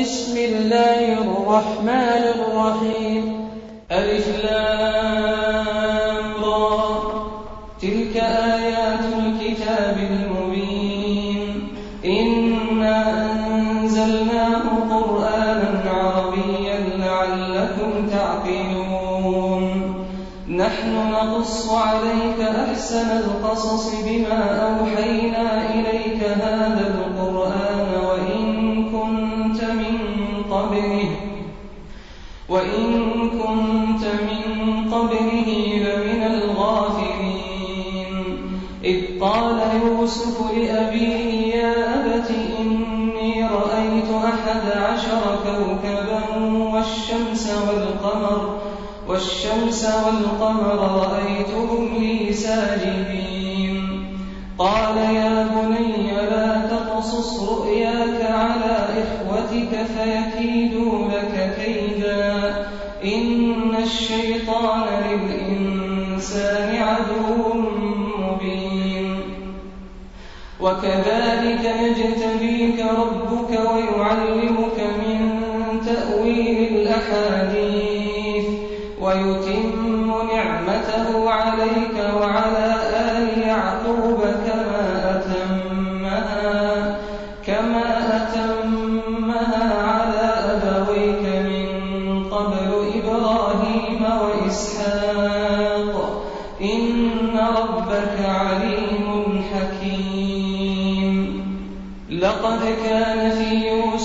بسم الله الرحمن الرحيم. ألف لام را. تلك آيات الكتاب المبين. إنا أنزلناه قرآنا عربيا لعلكم تعقلون. نحن نقص عليك أحسن القصص بما أوحينا إليك هذا وَإِن كُنتَ مِن قَبْلِهِ لَمِنَ الْغَافِلِينَ. إِذْ قَالَ يُوسُفُ لِأَبِيهِ يَا أَبَتِ إِنِّي رَأَيْتُ أَحَدَ عَشَرَ كَوْكَبًا وَالشَّمْسَ وَالْقَمَرَ رَأَيْتُهُمْ لِي سَاجِدِينَ. قَالَ يَا بُنَيَّ لَا تَقْصُصْ رُؤْيَاكَ عَلَىٰ إِخْوَتِكَ فَيَكِيدُوا لَكَ كَيْدًا ۖ إِنَّ الشَّيْطَانَ لِلْإِنسَانِ عَدُوٌّ مُّبِينٌ. وَكَذَٰلِكَ يَجْتَبِيكَ رَبُّكَ وَيُعَلِّمُكَ مِن تَأْوِيلِ الْأَحَادِيثِ وَيُتِمُّ نِعْمَتَهُ عَلَيْكَ وَعَلَىٰ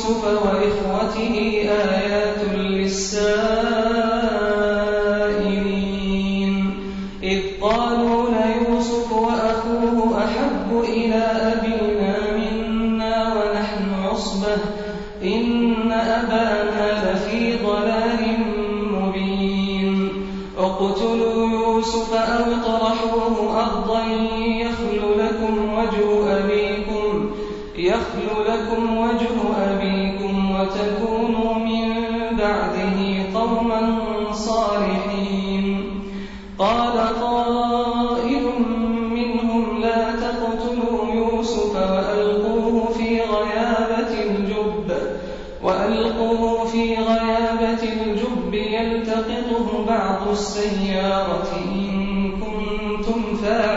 يُوسُفَ وَإِخْوَتِهِ آيَاتٌ لِّلسَّائِلِينَ. إِذْ قَالُوا لَيُوسُفُ وَأَخُوهُ أَحَبُّ إِلَىٰ أَبِينَا مِنَّا وَنَحْنُ عُصْبَةٌ. إِنَّ أَبَانَا لَفِي ضَلَالٍ مُّبِينٍ. اقْتُلُوا يُوسُفَ أَوِ اطْرَحُوهُ أَرْضًا يَخْلُ وَتَكُونُوا مِن بَعْدِهِ قَوْمًا صَالِحِينَ. قَالَ قَائِلٌ مِّنْهُمْ لَا تَقْتُلُوا يُوسُفَ وَأَلْقُوهُ فِي غَيَابَتِ الْجُبِّ يَلْتَقِطْهُ بَعْضُ السَّيَّارَةِ إِن كُنتُمْ فَاعِلِينَ.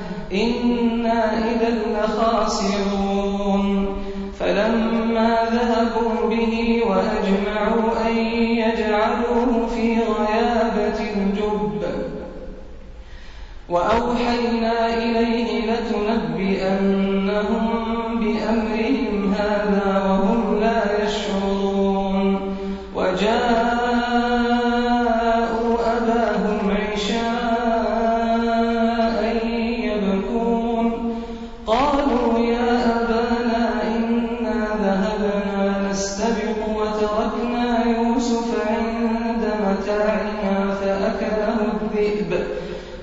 إِنَّا إِذًا لَّخَاسِرُونَ فَلَمَّا ذَهَبُوا بِهِ وَأَجْمَعُوا أَن يَجْعَلُوهُ فِي غَيَابَتِ الْجُبِّ وَأَوْحَيْنَا إِلَيْهِ لَتُنَبِّئَنَّهُم بِأَمْرِهِمْ هَٰذَا وَهُمْ لَا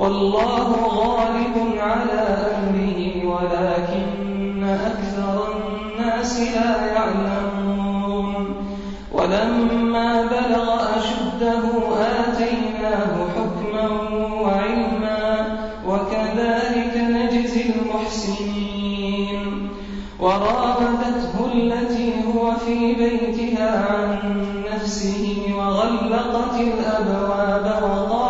والله غالب على أمره ولكن أكثر الناس لا يعلمون. ولما بلغ أشده آتيناه حكما وعلما وكذلك نجزي المحسنين. وراودته التي هو في بيتها عن نفسه وغلقت الأبواب لك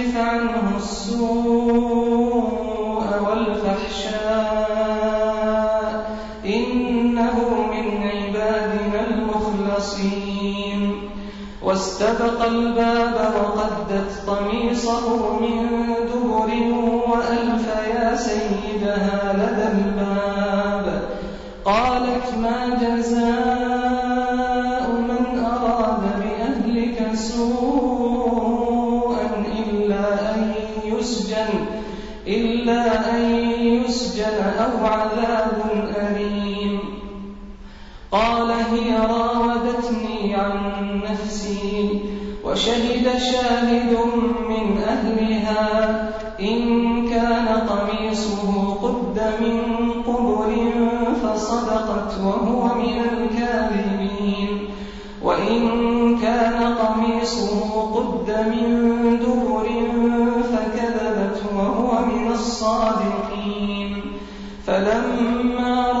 واستبق الباب وقدت قميصه من دبر وألف يا سيدها لدى الباب. قالت ما جزاء من أراد بأهلك سوءا إلا أن يسجن إلا أن يسجن أو عذاب أليم. قال هي راودتني عن نفسي وشهد شاهد من أهلها إن كان قميصه قد من قبر فصدقت وهو من الكاذبين. وإن كان قميصه قد من دبر فكذبت وهو من الصادقين. فلما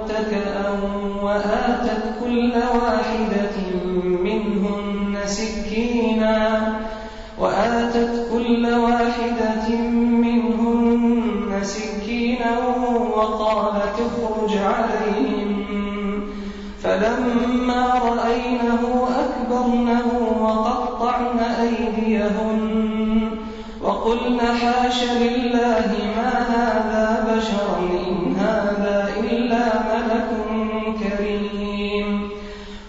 كل واحدة منهن سكينا وآتت كل واحدة منهن سكينا وقالت اخرج عليهم فلما رأينه أكبرنه وقطعن أيديهن وقلن حاش لله ما هذا بشرا إن هذا إلا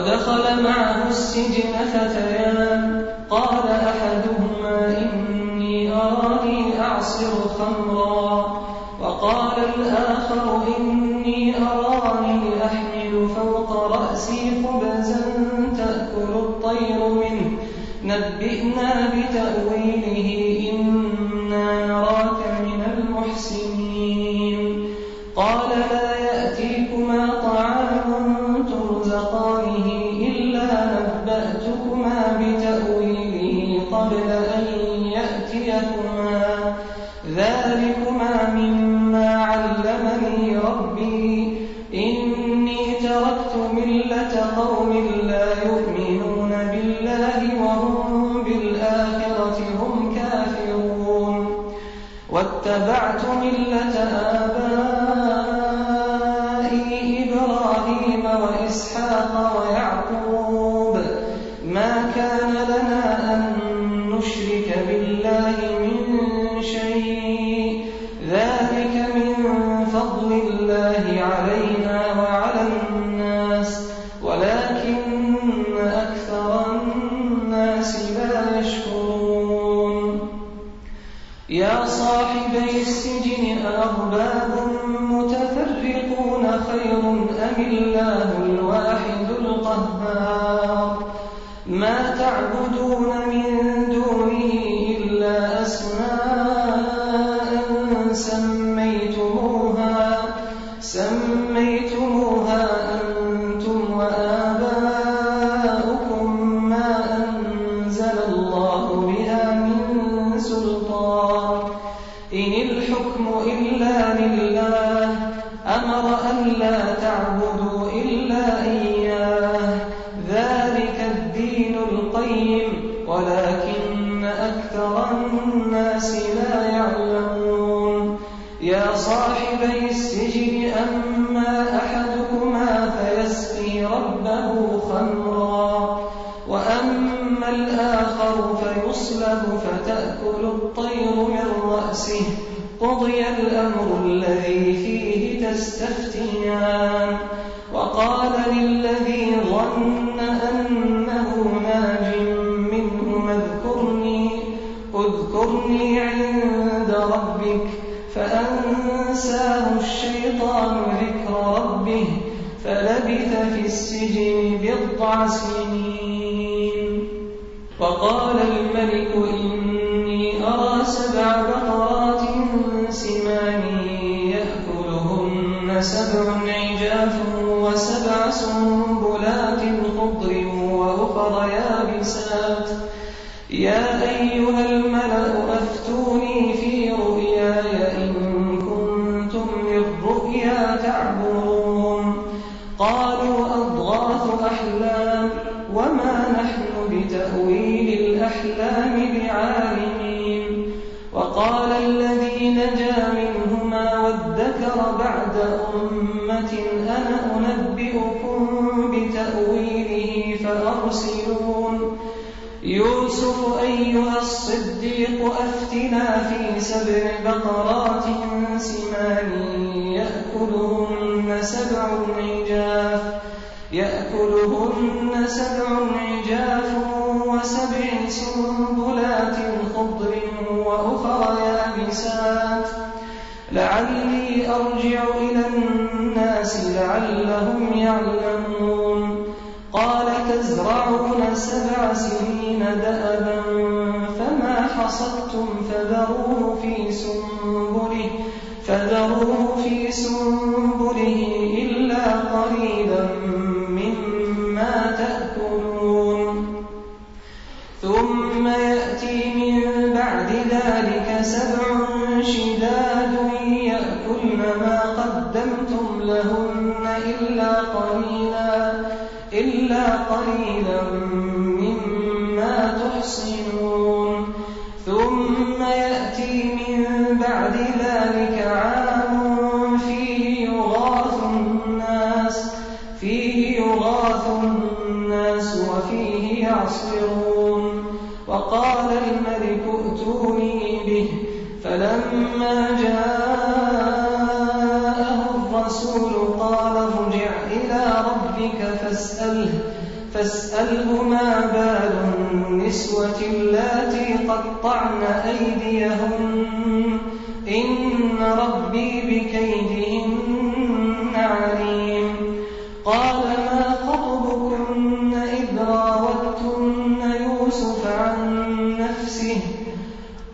ودخل معه السجن فتيان. قال أحدهما إني أراني أعصر خمرا. وقال الآخر إني أراني أحمل فوق رأسي خبزا تأكل الطير منه. نبئنا بتأويله إلا لله أمر أن لا سبع عجاف وسبع سنبلات خضر وأخر يابسات. يا أيها الملأ أفتوني فأرسلون يوسف أيها الصديق أفتنا في سبع بقرات سمان يأكلهن سبع عجاف يأكلهن سبع عجاف وسبع سنبلات خضر وأخر يابسات. لعلي أرجع إلى الناس لعلهم يعلمون. قال تزرعون سبع سنين دأبا فما حصدتم فذروه في سنبله فذروه في سنبله. وقال الملك ائتوني به. فلما جاءه الرسول قال ارجع إلى ربك فاسأله. فاسأله ما بال النسوة اللاتي قطعن أيديهن. إن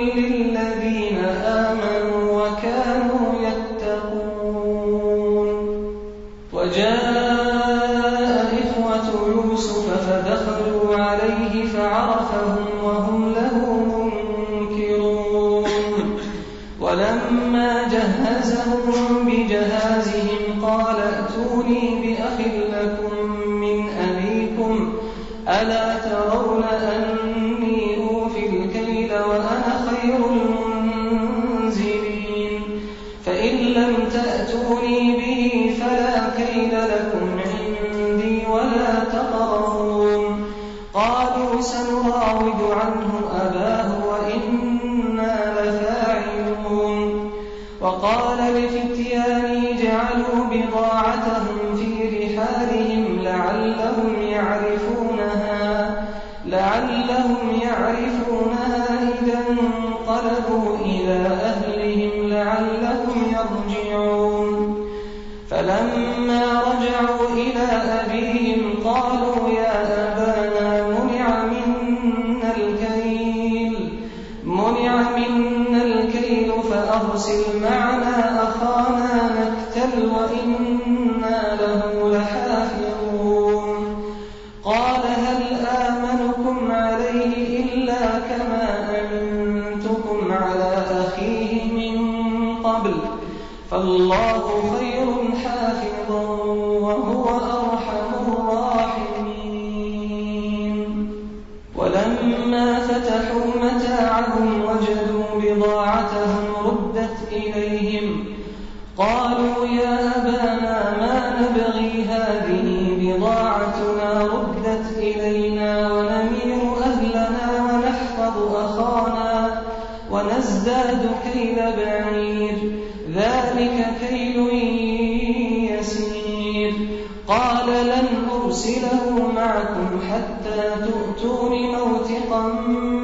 لله لعلهم يعرفونها لعلهم يعرفونها إذا انقلبوا إلى أهلهم لعلهم يرجعون. فلما رجعوا إلى أبيهم قالوا يا أبانا منع منا الكيل منع منا الكيل فأرسل معنا هذه بضاعتنا ردت إلينا ونمير أهلنا ونحفظ أخانا ونزداد كيل بعير. ذلك كيل يسير. قال لن أرسله معكم حتى تؤتون موثقا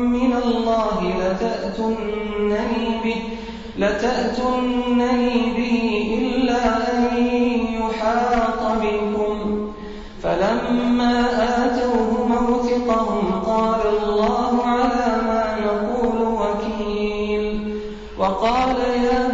من الله لتأتونني لتأتنني به إلا أن يحاط بكم. فلما آتوه موثقهم قال الله على ما نقول وكيل. وقال يا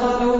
صدقه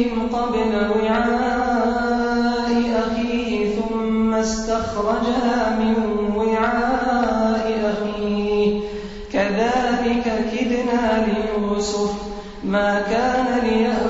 بأوعيتهم قبل وعاء أخيه ثم استخرجها من وعاء أخيه. كذلك كدنا ليوسف. ما كان ليأخذ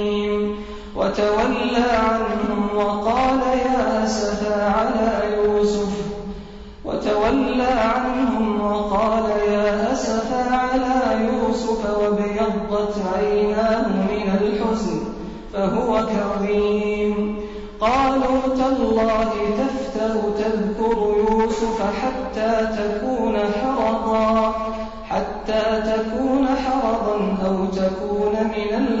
وتولى عنهم وقال يا أسفا على يوسف. وتولى عنهم وقال يا أسفا على يوسف وابيضت عيناه من الحزن فهو كظيم. قالوا تالله تفتأ تذكر يوسف حتى تكون حرضا حتى تكون حرضا أو تكون من الهالكين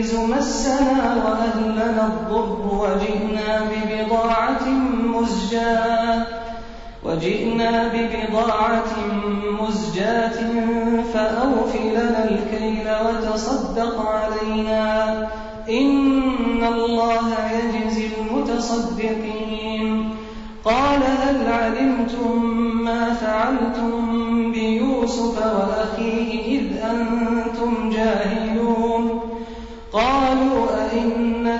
مسنا وأهلنا الضر وجئنا ببضاعة مزجاة وجئنا ببضاعة مزجاة فأوف لنا الكيل وتصدق علينا إن الله يجزي المتصدقين قال هل علمتم ما فعلتم بيوسف وأخيه إذ أنتم جاهلون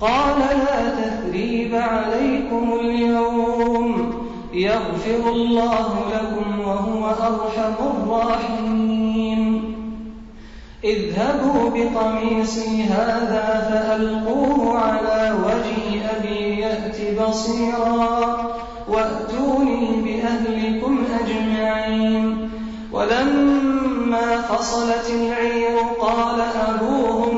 قال لا تثريب عليكم اليوم. يغفر الله لكم وهو أرحم الراحمين. اذهبوا بقميصي هذا فألقوه على وجه أبي يأت بصيرا وأتوني بأهلكم أجمعين. ولما فصلت العير قال أبوهم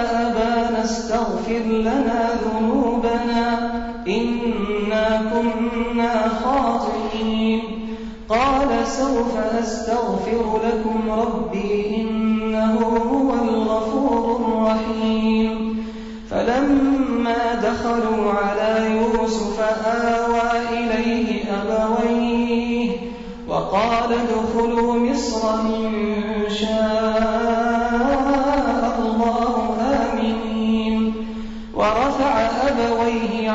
أبانا استغفر لنا ذنوبنا إنا كنا خاطئين. قال سوف أستغفر لكم ربي إنه هو الغفور الرحيم. فلما دخلوا على يوسف آوى إليه أبويه وقال ادخلوا مصر إن شاء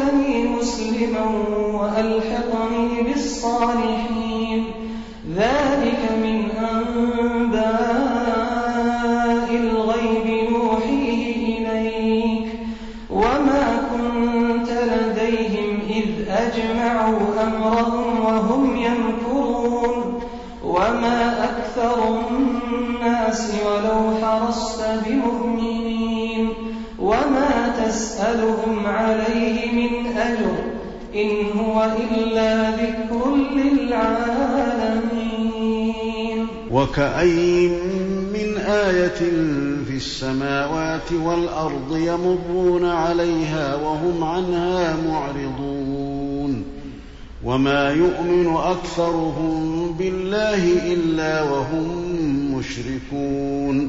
توفني مسلما وألحقني بالصالحين. هو إلا ذكر للعالمين. وكأين من آية في السماوات والأرض يمرون عليها وهم عنها معرضون. وما يؤمن أكثرهم بالله إلا وهم مشركون.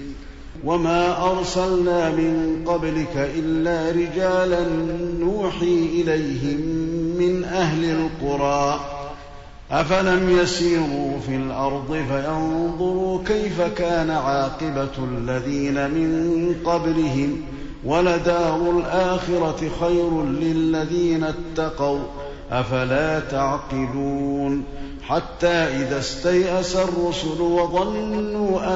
وما ارسلنا من قبلك الا رجالا نوحي اليهم من أهل القرى افلم يسيروا في الأرض فينظروا كيف كان عاقبه الذين من قبلهم ولدار الاخره خير للذين اتقوا افلا تعقلون حتى إذا استيأس الرسل وظنوا